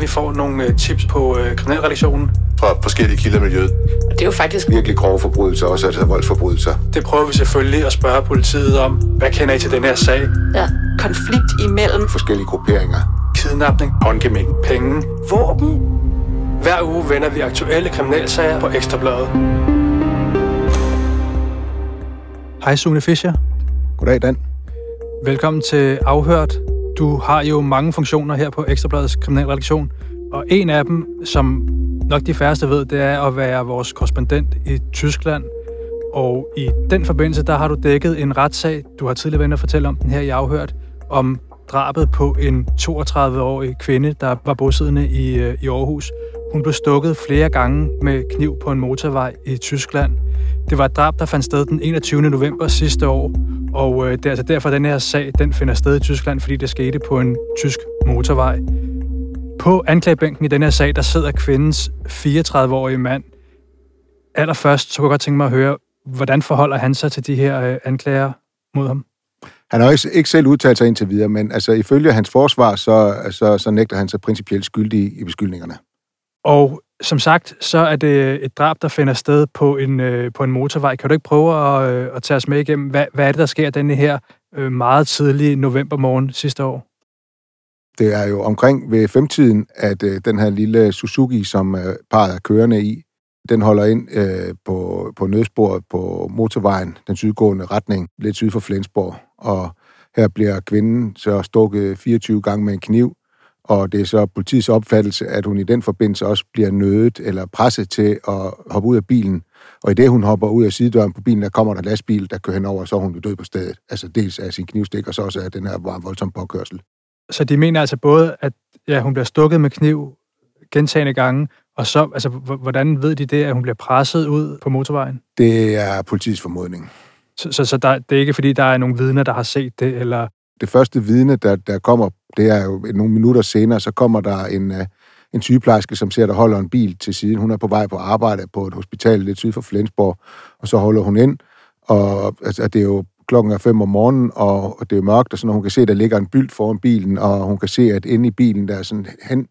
Vi får nogle øh, tips på øh, kriminalredaktionen. Fra forskellige kilder i miljøet. Det er jo faktisk Virkelig grove forbrydelser, også altså voldsforbrydelser. Det prøver vi selvfølgelig at spørge politiet om. Hvad kender I til den her sag? ja, konflikt imellem Forskellige grupperinger. Kidnapning, håndgemæng, penge, våben. Hver uge vender vi aktuelle kriminalsager på Ekstrabladet. Hej Sune Fischer. Goddag, Dan. Velkommen til Afhørt. Du har jo mange funktioner her på Ekstrabladets kriminalredaktion, og en af dem, som nok de færreste ved, det er at være vores korrespondent i Tyskland. Og i den forbindelse, der har du dækket en retssag, du har tidligere været at fortælle om den her i Afhørt, om drabet på en 32-årig kvinde, der var bosiddende i, øh, i Aarhus. Hun blev stukket flere gange med kniv på en motorvej i Tyskland. Det var et drab, der fandt sted den 21. november sidste år, og øh, det er altså derfor, at den her sag den finder sted i Tyskland, fordi det skete på en tysk motorvej. På anklagebænken i den her sag, der sidder kvindens 34-årige mand. Allerførst, så kunne jeg godt tænke mig at høre, hvordan forholder han sig til de her øh, anklager mod ham? Han har ikke, ikke selv udtalt sig indtil videre, men altså, ifølge hans forsvar, så, så, så nægter han sig principielt skyldig i beskyldningerne. Og som sagt, så er det et drab, der finder sted på en, øh, på en motorvej. Kan du ikke prøve at, øh, at tage os med igennem, hvad, hvad er det, der sker denne her øh, meget tidlige novembermorgen sidste år? Det er jo omkring ved femtiden, at øh, den her lille Suzuki, som øh, parret er kørende i, den holder ind øh, på, på nødsporet på motorvejen, den sydgående retning, lidt syd for Flensborg. Og her bliver kvinden så stukket 24 gange med en kniv, og det er så politiets opfattelse, at hun i den forbindelse også bliver nødet eller presset til at hoppe ud af bilen. Og i det, hun hopper ud af sidedøren på bilen, der kommer der lastbil, der kører henover, og så er hun jo død på stedet. Altså dels af sin knivstik, og så også af den her voldsomme påkørsel. Så de mener altså både, at ja, hun bliver stukket med kniv gentagende gange, og så, altså, hvordan ved de det, at hun bliver presset ud på motorvejen? Det er politiets formodning. Så, så, så der, det er ikke, fordi der er nogle vidner, der har set det, eller... Det første vidne, der, der kommer, det er jo nogle minutter senere, så kommer der en, øh, en sygeplejerske, som ser, der holder en bil til siden. Hun er på vej på arbejde på et hospital lidt syd for Flensborg, og så holder hun ind, og altså, det er jo klokken er fem om morgenen, og, det er mørkt, og sådan, og hun kan se, at der ligger en bylt foran bilen, og hun kan se, at inde i bilen, der er sådan hen,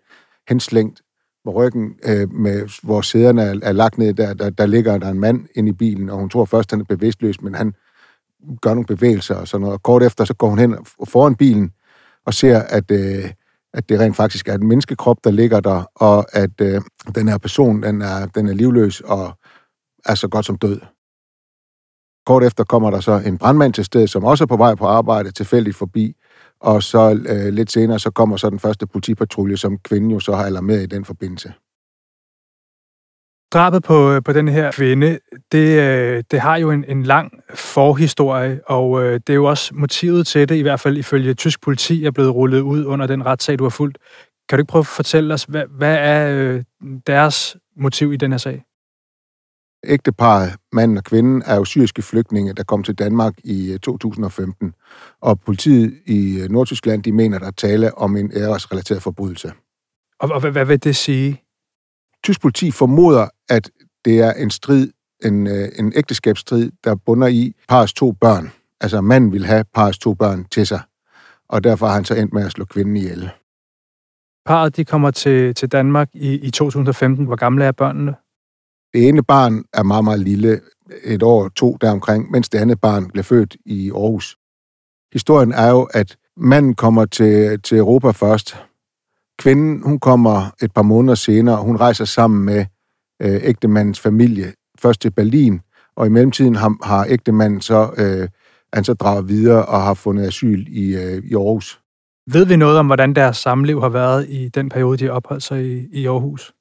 henslængt med ryggen, øh, med, hvor sæderne er, er lagt ned, der, der, der ligger der en mand inde i bilen, og hun tror først, han er bevidstløs, men han gør nogle bevægelser og sådan noget. Og kort efter, så går hun hen foran bilen og ser, at, øh, at det rent faktisk er en menneskekrop, der ligger der, og at øh, den her person, den er, den er livløs og er så godt som død. Kort efter kommer der så en brandmand til stedet, som også er på vej på arbejde, tilfældigt forbi, og så øh, lidt senere, så kommer så den første politipatrulje, som kvinden jo så har alarmeret i den forbindelse. Drabet på, på den her kvinde, det, øh, det har jo en, en lang forhistorie, og øh, det er jo også motivet til det, i hvert fald ifølge tysk politi, er blevet rullet ud under den retssag, du har fulgt. Kan du ikke prøve at fortælle os, hvad, hvad er øh, deres motiv i den her sag? Ægteparret, manden og kvinden, er jo syriske flygtninge, der kom til Danmark i øh, 2015. Og politiet i øh, Nordtyskland, de mener, der er tale om en æresrelateret forbrydelse. Og, og hvad, hvad vil det sige? Tysk politi formoder, at det er en strid, en, øh, en ægteskabsstrid, der bunder i parets to børn. Altså manden vil have parets to børn til sig, og derfor har han så endt med at slå kvinden ihjel. Parret de kommer til, til Danmark i, i 2015. Hvor gamle er børnene? Det ene barn er meget, meget lille, et år to deromkring, mens det andet barn blev født i Aarhus. Historien er jo, at manden kommer til, til Europa først. Kvinden, hun kommer et par måneder senere, hun rejser sammen med øh, ægtemandens familie, først til Berlin, og i mellemtiden har, har ægtemanden så, øh, han så draget videre og har fundet asyl i, øh, i Aarhus. Ved vi noget om, hvordan deres samliv har været i den periode, de har opholdt sig i, i Aarhus?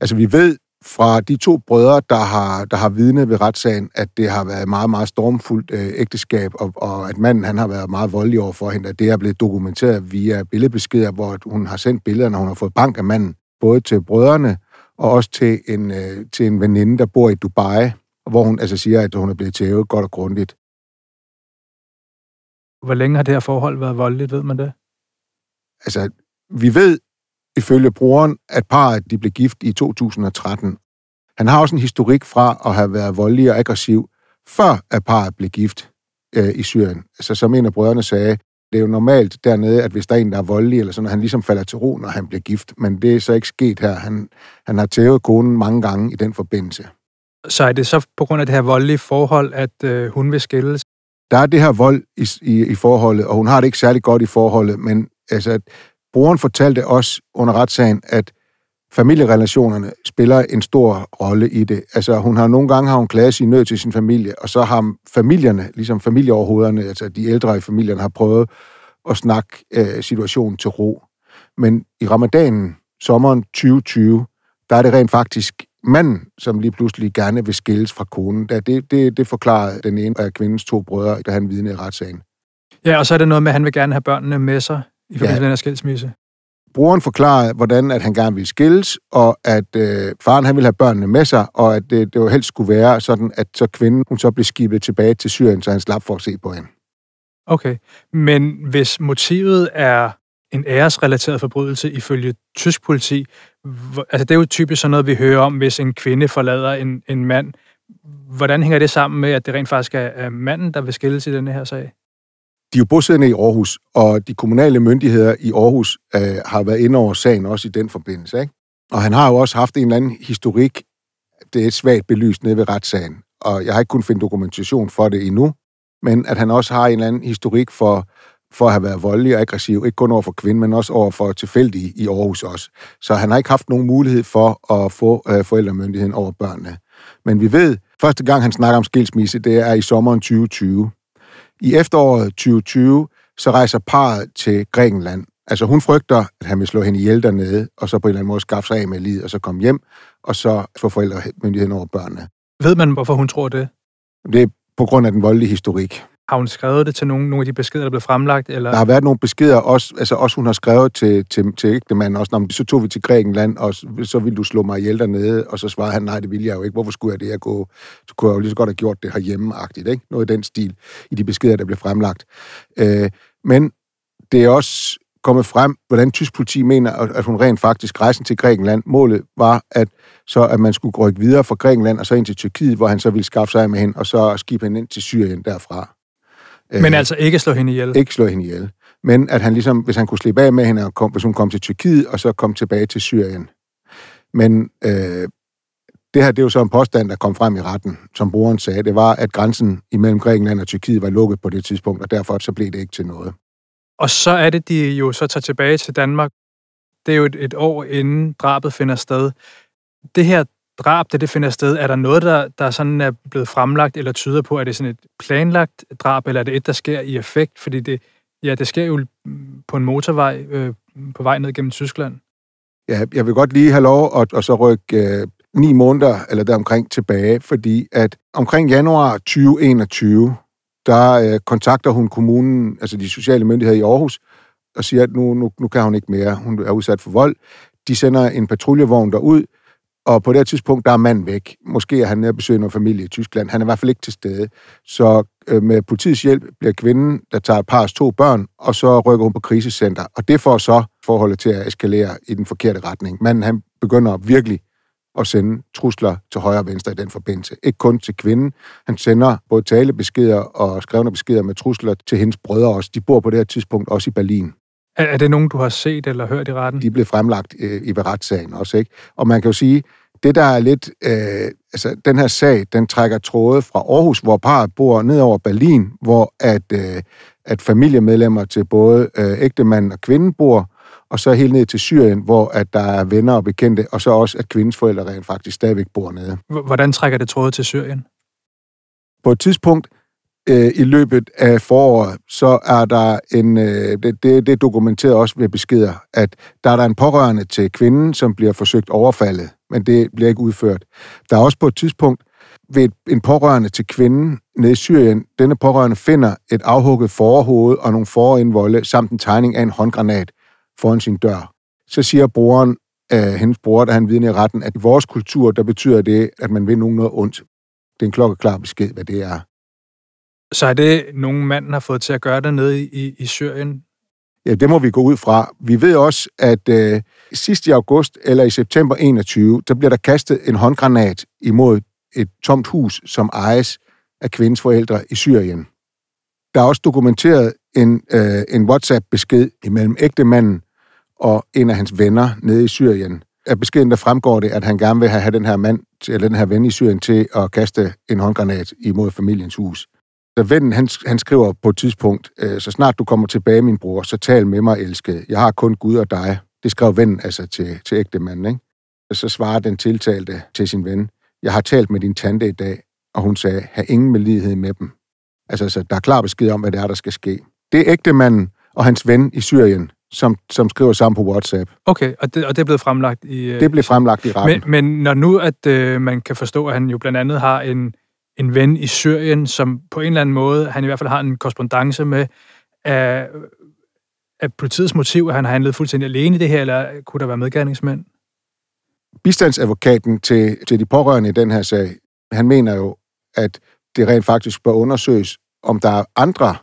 Altså, vi ved fra de to brødre, der har, der har vidnet ved retssagen, at det har været et meget, meget stormfuldt øh, ægteskab, og, og at manden han har været meget voldelig over for hende, at det er blevet dokumenteret via billedbeskeder, hvor hun har sendt billeder, når hun har fået bank af manden, både til brødrene og også til en, øh, til en veninde, der bor i Dubai, hvor hun altså siger, at hun er blevet tævet godt og grundigt. Hvor længe har det her forhold været voldeligt, ved man det? Altså, vi ved ifølge broren, at parret de blev gift i 2013. Han har også en historik fra at have været voldelig og aggressiv, før at parret blev gift øh, i Syrien. Altså, som en af brødrene sagde, Det er jo normalt dernede, at hvis der er en, der er voldelig, eller sådan, at han ligesom falder til ro, når han bliver gift. Men det er så ikke sket her. Han, han har tævet konen mange gange i den forbindelse. Så er det så på grund af det her voldelige forhold, at øh, hun vil skilles? Der er det her vold i, i, i forholdet, og hun har det ikke særlig godt i forholdet, men altså, at broren fortalte os under retssagen, at familierelationerne spiller en stor rolle i det. Altså, hun har nogle gange har hun klaget sin nød til sin familie, og så har familierne, ligesom familieoverhovederne, altså de ældre i familien, har prøvet at snakke øh, situationen til ro. Men i ramadanen, sommeren 2020, der er det rent faktisk manden, som lige pludselig gerne vil skilles fra konen. Det, det, det forklarede den ene af kvindens to brødre, da han vidnede i retssagen. Ja, og så er det noget med, at han vil gerne have børnene med sig i forbindelse ja. med den her skilsmisse. Broren forklarede, hvordan at han gerne ville skilles, og at øh, faren han ville have børnene med sig, og at det, det jo helst skulle være sådan, at så kvinden hun så blev skibet tilbage til Syrien, så han slap for at se på hende. Okay, men hvis motivet er en æresrelateret forbrydelse ifølge tysk politi, altså det er jo typisk sådan noget, vi hører om, hvis en kvinde forlader en, en mand. Hvordan hænger det sammen med, at det rent faktisk er manden, der vil skilles i denne her sag? De er jo bosiddende i Aarhus, og de kommunale myndigheder i Aarhus øh, har været inde over sagen også i den forbindelse. Ikke? Og han har jo også haft en eller anden historik, det er svagt belyst nede ved retssagen, og jeg har ikke kunnet finde dokumentation for det endnu, men at han også har en eller anden historik for, for at have været voldelig og aggressiv, ikke kun over for kvinden, men også over for tilfældige i Aarhus også. Så han har ikke haft nogen mulighed for at få øh, forældremyndigheden over børnene. Men vi ved, første gang han snakker om skilsmisse, det er i sommeren 2020. I efteråret 2020, så rejser parret til Grækenland. Altså hun frygter, at han vil slå hende ihjel dernede, og så på en eller anden måde skaffe sig af med livet, og så komme hjem, og så få forældremyndigheden over børnene. Ved man, hvorfor hun tror det? Det er på grund af den voldelige historik. Har hun skrevet det til nogle, nogle af de beskeder, der blev fremlagt? Eller? Der har været nogle beskeder, også, altså også hun har skrevet til, til, til ægtemanden, også, når så tog vi til Grækenland, og så ville du slå mig ihjel dernede, og så svarede han, nej, det ville jeg jo ikke. Hvorfor skulle jeg det? Jeg gå, så kunne jeg jo lige så godt have gjort det herhjemme-agtigt, ikke? Noget i den stil, i de beskeder, der blev fremlagt. Øh, men det er også kommet frem, hvordan tysk politi mener, at hun rent faktisk rejsen til Grækenland. Målet var, at så at man skulle rykke videre fra Grækenland og så ind til Tyrkiet, hvor han så ville skaffe sig med hende, og så skibe hende ind til Syrien derfra. Men øh, altså ikke slå hende ihjel? Ikke slå hende ihjel. Men at han ligesom, hvis han kunne slippe af med hende, og kom, hvis hun kom til Tyrkiet, og så kom tilbage til Syrien. Men øh, det her, det er jo så en påstand, der kom frem i retten, som brugeren sagde. Det var, at grænsen imellem Grækenland og Tyrkiet var lukket på det tidspunkt, og derfor så blev det ikke til noget. Og så er det, de jo så tager tilbage til Danmark. Det er jo et, et år inden drabet finder sted. Det her drab, det, det finder sted, er der noget, der, der sådan er blevet fremlagt eller tyder på, at det er sådan et planlagt drab, eller er det et, der sker i effekt? Fordi det, ja, det sker jo på en motorvej øh, på vej ned gennem Tyskland. Ja, jeg vil godt lige have lov at, at så rykke øh, ni måneder eller deromkring tilbage, fordi at omkring januar 2021, der øh, kontakter hun kommunen, altså de sociale myndigheder i Aarhus, og siger, at nu, nu, nu kan hun ikke mere. Hun er udsat for vold. De sender en patruljevogn derud, og på det tidspunkt, der er manden væk. Måske er han nede at besøge noget familie i Tyskland. Han er i hvert fald ikke til stede. Så øh, med politiets hjælp bliver kvinden, der tager et pars to børn, og så rykker hun på krisecenter. Og det får så forholdet til at eskalere i den forkerte retning. Manden, han begynder virkelig at sende trusler til højre og venstre i den forbindelse. Ikke kun til kvinden. Han sender både talebeskeder og skrevne beskeder med trusler til hendes brødre også. De bor på det her tidspunkt også i Berlin. Er, er det nogen, du har set eller hørt i retten? De blev fremlagt øh, i retssagen også, ikke? Og man kan jo sige, det der er lidt, øh, altså den her sag, den trækker tråde fra Aarhus, hvor parret bor ned over Berlin, hvor at, øh, at familiemedlemmer til både øh, ægtemanden og kvinden bor, og så helt ned til Syrien, hvor at der er venner og bekendte, og så også, at kvindens forældre rent faktisk stadigvæk bor nede. Hvordan trækker det tråde til Syrien? På et tidspunkt øh, i løbet af foråret, så er der en, øh, det, det, det er dokumenteret også ved beskeder, at der er der en pårørende til kvinden, som bliver forsøgt overfaldet, men det bliver ikke udført. Der er også på et tidspunkt ved en pårørende til kvinden nede i Syrien, denne pårørende finder et afhugget forhoved og nogle forindvolde, samt en tegning af en håndgranat foran sin dør. Så siger broren, øh, hendes bror, der han vidner i retten, at i vores kultur, der betyder det, at man vil nogen noget ondt. Det er en klokkeklar besked, hvad det er. Så er det nogen manden har fået til at gøre det nede i, i Syrien? Ja, det må vi gå ud fra. Vi ved også, at øh, sidst i august eller i september 21, der bliver der kastet en håndgranat imod et tomt hus, som ejes af kvindens forældre i Syrien. Der er også dokumenteret en, øh, en WhatsApp-besked imellem ægtemanden og en af hans venner nede i Syrien. Af beskeden der fremgår det, at han gerne vil have den her mand, eller den her ven i Syrien til at kaste en håndgranat imod familiens hus. Så vennen, han, han skriver på et tidspunkt, øh, så snart du kommer tilbage, min bror, så tal med mig, elskede. Jeg har kun Gud og dig. Det skrev vennen altså til, til ægtemanden, ikke? Og så svarer den tiltalte til sin ven, jeg har talt med din tante i dag, og hun sagde, have ingen medlighed med dem. Altså, så der er klar besked om, hvad det er, der skal ske. Det er ægtemanden og hans ven i Syrien, som, som skriver sammen på WhatsApp. Okay, og det, og det er blevet fremlagt i... øh, Det blev fremlagt i retten. Men, men når nu, at øh, man kan forstå, at han jo blandt andet har en, en ven i Syrien, som på en eller anden måde, han i hvert fald har en korrespondence med, af, af politiets motiv, at han har handlet fuldstændig alene i det her, eller kunne der være medgerningsmænd? bistandsadvokaten til, til de pårørende i den her sag, han mener jo, at det rent faktisk bør undersøges, om der er andre,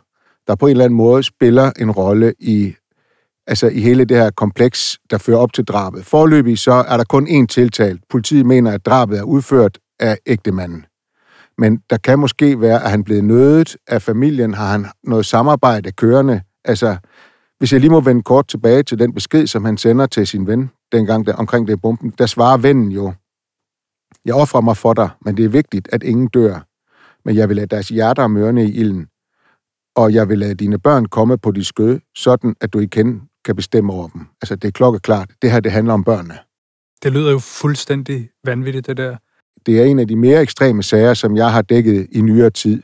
der på en eller anden måde spiller en rolle i, altså i hele det her kompleks, der fører op til drabet. Forløbig så er der kun én tiltalt. Politiet mener, at drabet er udført af ægtemanden. Men der kan måske være, at han er blevet nødet af familien. Har han noget samarbejde kørende? Altså, hvis jeg lige må vende kort tilbage til den besked, som han sender til sin ven, dengang der, omkring det bomben, der svarer vennen jo, jeg offrer mig for dig, men det er vigtigt, at ingen dør. Men jeg vil lade deres hjerter mørne i ilden, og jeg vil lade dine børn komme på dit skød, sådan at du igen kan bestemme over dem. Altså, det er klokkeklart. Det her, det handler om børnene. Det lyder jo fuldstændig vanvittigt, det der. Det er en af de mere ekstreme sager, som jeg har dækket i nyere tid.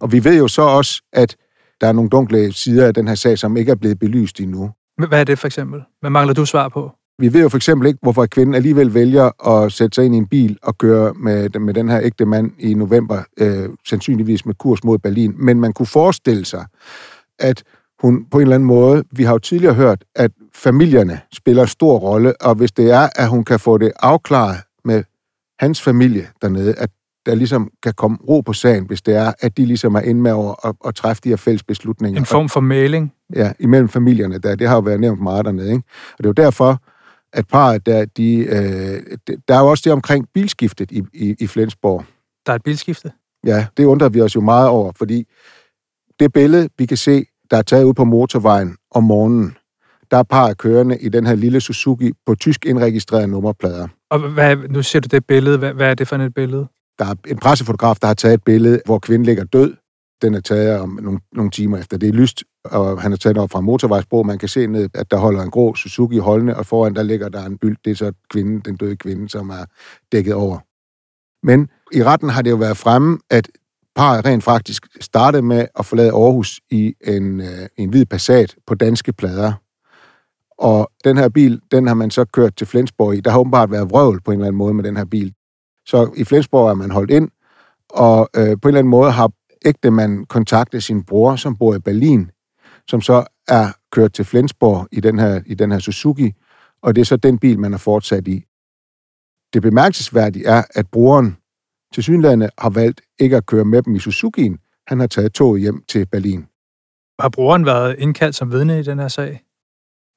Og vi ved jo så også, at der er nogle dunkle sider af den her sag, som ikke er blevet belyst endnu. Hvad er det for eksempel? Hvad mangler du svar på? Vi ved jo for eksempel ikke, hvorfor kvinden alligevel vælger at sætte sig ind i en bil og køre med, med den her ægte mand i november, øh, sandsynligvis med kurs mod Berlin. Men man kunne forestille sig, at hun på en eller anden måde, vi har jo tidligere hørt, at familierne spiller stor rolle, og hvis det er, at hun kan få det afklaret hans familie dernede, at der ligesom kan komme ro på sagen, hvis det er, at de ligesom er inde med over at, at træffe de her fælles beslutninger. En form for mailing? Ja, imellem familierne der. Det har jo været nævnt meget dernede, ikke? Og det er jo derfor, at parret der, de, øh, der er jo også det omkring bilskiftet i, i, i Flensborg. Der er et bilskifte? Ja, det undrer vi os jo meget over, fordi det billede, vi kan se, der er taget ud på motorvejen om morgenen, der er parret kørende i den her lille Suzuki på tysk indregistrerede nummerplader. Og hvad, nu ser du det billede. Hvad, hvad er det for et billede? Der er en pressefotograf, der har taget et billede, hvor kvinden ligger død. Den er taget om nogle, nogle timer efter. Det er lyst, og han er taget op fra motorvejsbro. Man kan se ned, at der holder en grå Suzuki holdende, og foran der ligger der en byld. Det er så kvinden, den døde kvinde, som er dækket over. Men i retten har det jo været fremme, at parret rent faktisk startede med at forlade Aarhus i en, øh, en hvid Passat på danske plader. Og den her bil, den har man så kørt til Flensborg i. Der har åbenbart været vrøvl på en eller anden måde med den her bil. Så i Flensborg er man holdt ind, og øh, på en eller anden måde har ægte man kontaktet sin bror, som bor i Berlin, som så er kørt til Flensborg i den her, i den her Suzuki, og det er så den bil, man har fortsat i. Det bemærkelsesværdige er, at broren til synlande har valgt ikke at køre med dem i Suzuki'en. Han har taget toget hjem til Berlin. Har broren været indkaldt som vidne i den her sag?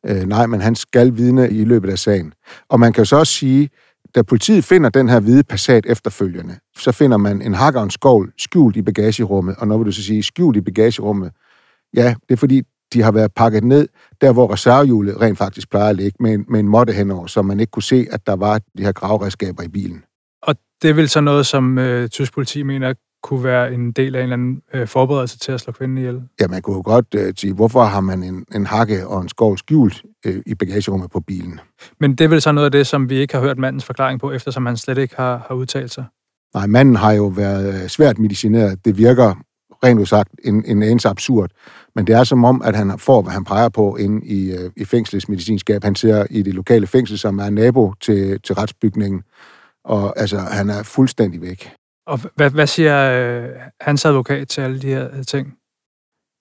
Øh, nej, men han skal vidne i løbet af sagen. Og man kan jo så også sige, da politiet finder den her hvide Passat efterfølgende, så finder man en hakker og en skovl skjult i bagagerummet. Og når vil du så sige skjult i bagagerummet? Ja, det er fordi, de har været pakket ned, der hvor reservehjulet rent faktisk plejer at ligge, med en, med en måtte henover, så man ikke kunne se, at der var de her gravredskaber i bilen. Og det er vel så noget, som øh, tysk politi mener kunne være en del af en eller anden øh, forberedelse til at slå kvinden ihjel? Ja, man kunne jo godt øh, sige, hvorfor har man en, en hakke og en skov skjult øh, i bagagerummet på bilen? Men det er vel så noget af det, som vi ikke har hørt mandens forklaring på, eftersom han slet ikke har, har udtalt sig? Nej, manden har jo været øh, svært medicineret. Det virker rent udsagt en, en anelse absurd. Men det er som om, at han får, hvad han peger på inde i, øh, i fængslets medicinskab. Han ser i det lokale fængsel, som er nabo til, til retsbygningen. Og altså, han er fuldstændig væk. Og hvad, hvad siger øh, hans advokat til alle de her øh, ting?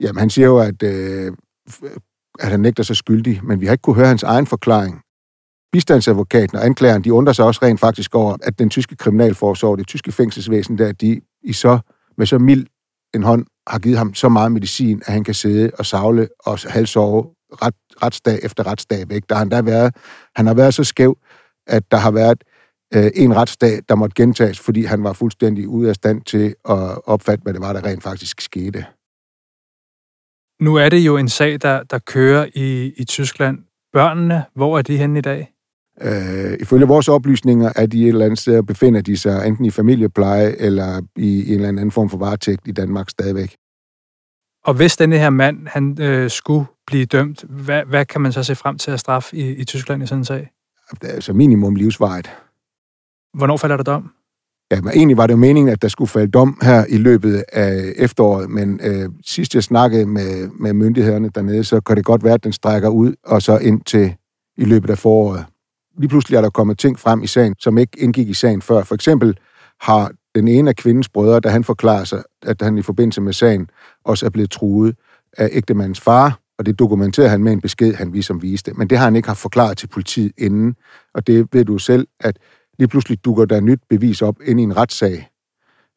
Jamen, han siger jo, at, øh, at han nægter sig skyldig, men vi har ikke kunne høre hans egen forklaring. Bistandsadvokaten og anklageren, de undrer sig også rent faktisk over, at den tyske kriminalforsorg, det tyske fængselsvæsen, der de i så, med så mild en hånd har givet ham så meget medicin, at han kan sidde og savle og halsove ret, retsdag efter retsdag væk. Der har han, der været, han har været så skæv, at der har været øh, en retsdag, der måtte gentages, fordi han var fuldstændig ude af stand til at opfatte, hvad det var, der rent faktisk skete. Nu er det jo en sag, der, der kører i, i Tyskland. Børnene, hvor er de henne i dag? Øh, ifølge vores oplysninger er de et eller andet sted, befinder de sig enten i familiepleje eller i en eller anden form for varetægt i Danmark stadigvæk. Og hvis denne her mand, han øh, skulle blive dømt, hvad, hvad kan man så se frem til at straffe i, i Tyskland i sådan en sag? Altså minimum livsvejet. Hvornår falder der dom? Ja, men egentlig var det jo meningen, at der skulle falde dom her i løbet af efteråret, men øh, sidst jeg snakkede med, med myndighederne dernede, så kan det godt være, at den strækker ud, og så ind til i løbet af foråret. Lige pludselig er der kommet ting frem i sagen, som ikke indgik i sagen før. For eksempel har den ene af kvindens brødre, da han forklarer sig, at han i forbindelse med sagen også er blevet truet af ægtemandens far, og det dokumenterer han med en besked, han viser som viste. Men det har han ikke haft forklaret til politiet inden, og det ved du selv, at lige pludselig dukker der nyt bevis op ind i en retssag.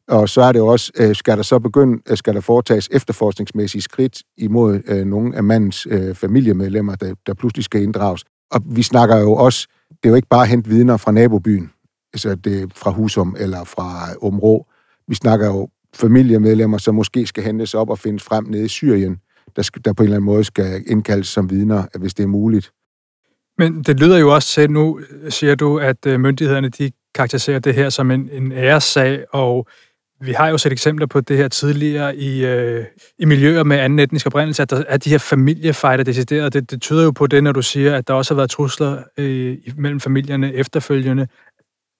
Og så er det også, øh, skal der så begynde, øh, skal der foretages efterforskningsmæssige skridt imod øh, nogle af mandens øh, familiemedlemmer, der, der pludselig skal inddrages. Og vi snakker jo også, det er jo ikke bare hent vidner fra nabobyen, altså det fra Husum eller fra øh, Områ. Vi snakker jo familiemedlemmer, som måske skal hentes op og findes frem nede i Syrien, der, skal, der på en eller anden måde skal indkaldes som vidner, hvis det er muligt. Men det lyder jo også til, nu siger du, at øh, myndighederne de karakteriserer det her som en, en æressag, og vi har jo set eksempler på det her tidligere i, øh, i miljøer med anden etnisk oprindelse, at der er de her familiefejder decideret. Det, det tyder jo på det, når du siger, at der også har været trusler øh, mellem familierne efterfølgende.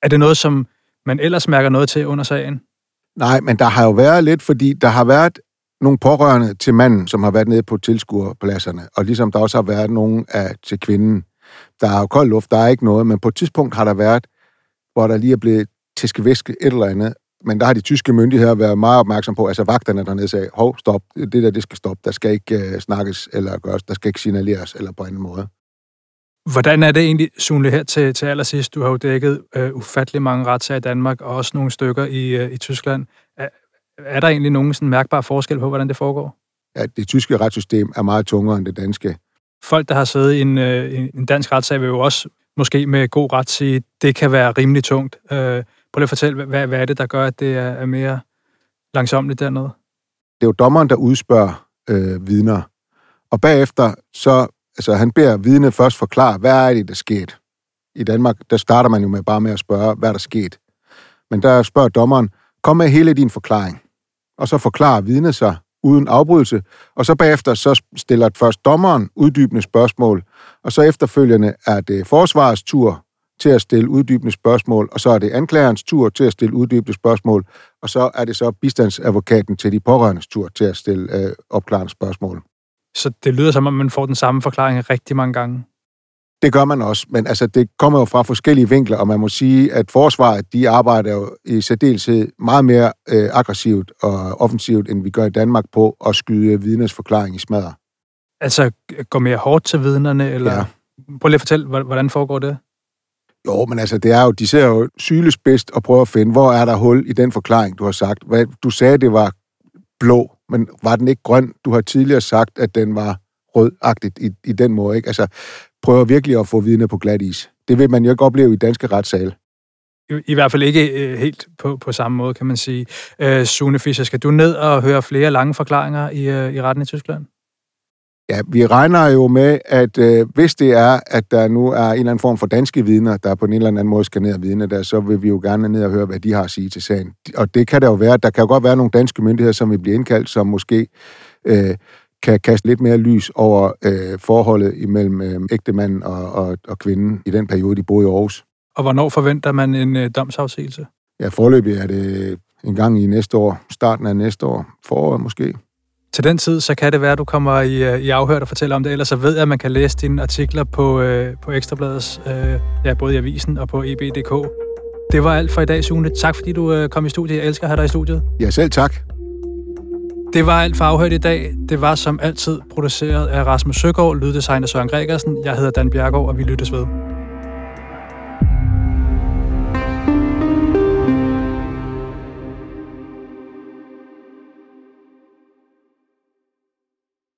Er det noget, som man ellers mærker noget til under sagen? Nej, men der har jo været lidt, fordi der har været nogle pårørende til manden, som har været nede på tilskuerpladserne, og ligesom der også har været nogen af, til kvinden. Der er jo kold luft, der er ikke noget, men på et tidspunkt har der været, hvor der lige er blevet tæskevæske et eller andet, men der har de tyske myndigheder været meget opmærksom på, altså vagterne dernede sagde, hov, stop, det der, det skal stoppe, der skal ikke uh, snakkes eller gøres, der skal ikke signaleres eller på anden måde. Hvordan er det egentlig, Sune, her til, til allersidst? Du har jo dækket uh, ufattelig mange retssager i Danmark, og også nogle stykker i, uh, i Tyskland. Er, er der egentlig nogen sådan mærkbar forskel på, hvordan det foregår? Ja, det tyske retssystem er meget tungere end det danske. Folk, der har siddet i en, øh, en dansk retssag, vil jo også måske med god ret sige, det kan være rimelig tungt. Øh, prøv lige at fortælle, hvad, hvad er det, der gør, at det er, er mere langsomligt dernede? Det er jo dommeren, der udspørger øh, vidner. Og bagefter, så altså, han beder vidne først forklare, hvad er det, der skete. I Danmark, der starter man jo med bare med at spørge, hvad der skete. Men der spørger dommeren, kom med hele din forklaring. Og så forklarer vidne sig uden afbrydelse, og så bagefter så stiller først dommeren uddybende spørgsmål, og så efterfølgende er det forsvarets tur til at stille uddybende spørgsmål, og så er det anklagerens tur til at stille uddybende spørgsmål, og så er det så bistandsadvokaten til de pårørendes tur til at stille øh, opklarende spørgsmål. Så det lyder som om, man får den samme forklaring rigtig mange gange. Det gør man også, men altså, det kommer jo fra forskellige vinkler, og man må sige, at forsvaret de arbejder jo i særdeleshed meget mere øh, aggressivt og offensivt, end vi gør i Danmark på at skyde vidnes forklaring i smadre. Altså gå mere hårdt til vidnerne, eller... Ja. Prøv lige at fortælle, hvordan foregår det? Jo, men altså, det er jo, de ser jo syles bedst og prøver at finde, hvor er der hul i den forklaring, du har sagt. Hvad, du sagde, det var blå, men var den ikke grøn? Du har tidligere sagt, at den var rødagtigt i, i den måde, ikke? Altså, prøver virkelig at få vidne på glat is. Det vil man jo ikke opleve i danske retssale. I, I hvert fald ikke øh, helt på, på samme måde, kan man sige. Øh, Sune Fischer, skal du ned og høre flere lange forklaringer i, øh, i retten i Tyskland? Ja, vi regner jo med, at øh, hvis det er, at der nu er en eller anden form for danske vidner, der på en eller anden måde skal ned og vidne der, så vil vi jo gerne ned og høre, hvad de har at sige til sagen. Og det kan der jo være. Der kan jo godt være nogle danske myndigheder, som vil blive indkaldt, som måske øh, kan kaste lidt mere lys over øh, forholdet imellem øh, ægtemanden og, og, og kvinden i den periode, de boede i Aarhus. Og hvornår forventer man en øh, domsafsigelse? Ja, forløbig er det en gang i næste år, starten af næste år, foråret måske. Til den tid, så kan det være, at du kommer i, øh, i afhørt og fortæller om det. Ellers så ved jeg, at man kan læse dine artikler på, øh, på Ekstrabladets, øh, ja, både i avisen og på eb.dk. Det var alt for i dag, Sune. Tak fordi du øh, kom i studiet. Jeg elsker at have dig i studiet. Ja, selv tak. Det var alt for afhørt i dag. Det var som altid produceret af Rasmus Søgaard, lyddesigner Søren Gregersen. Jeg hedder Dan Bjergaard, og vi lyttes ved.